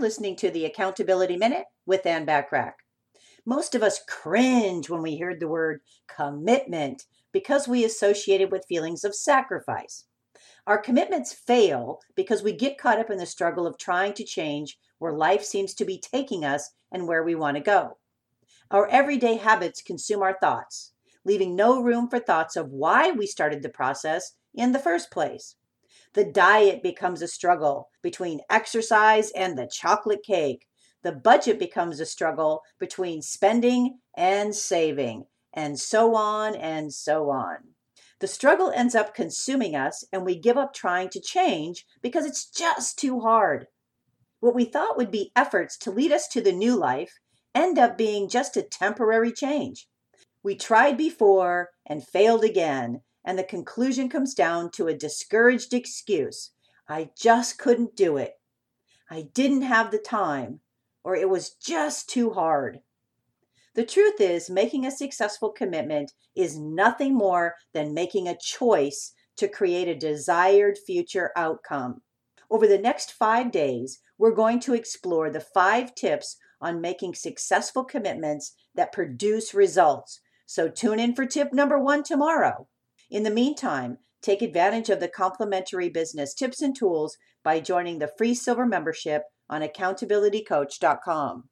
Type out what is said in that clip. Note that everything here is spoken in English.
Listening to the Accountability Minute with Ann Bachrach. Most of us cringe when we hear the word commitment because we associate it with feelings of sacrifice. Our commitments fail because we get caught up in the struggle of trying to change where life seems to be taking us and where we want to go. Our everyday habits consume our thoughts, leaving no room for thoughts of why we started the process in the first place. The diet becomes a struggle between exercise and the chocolate cake. The budget becomes a struggle between spending and saving, and so on and so on. The struggle ends up consuming us, and we give up trying to change because it's just too hard. What we thought would be efforts to lead us to the new life end up being just a temporary change. We tried before and failed again, and the conclusion comes down to a discouraged excuse I just couldn't do it. I didn't have the time, or it was just too hard. The truth is, making a successful commitment is nothing more than making a choice to create a desired future outcome. Over the next five days, we're going to explore the five tips on making successful commitments that produce results. So tune in for tip number one tomorrow. In the meantime, take advantage of the complimentary business tips and tools by joining the free silver membership on accountabilitycoach.com.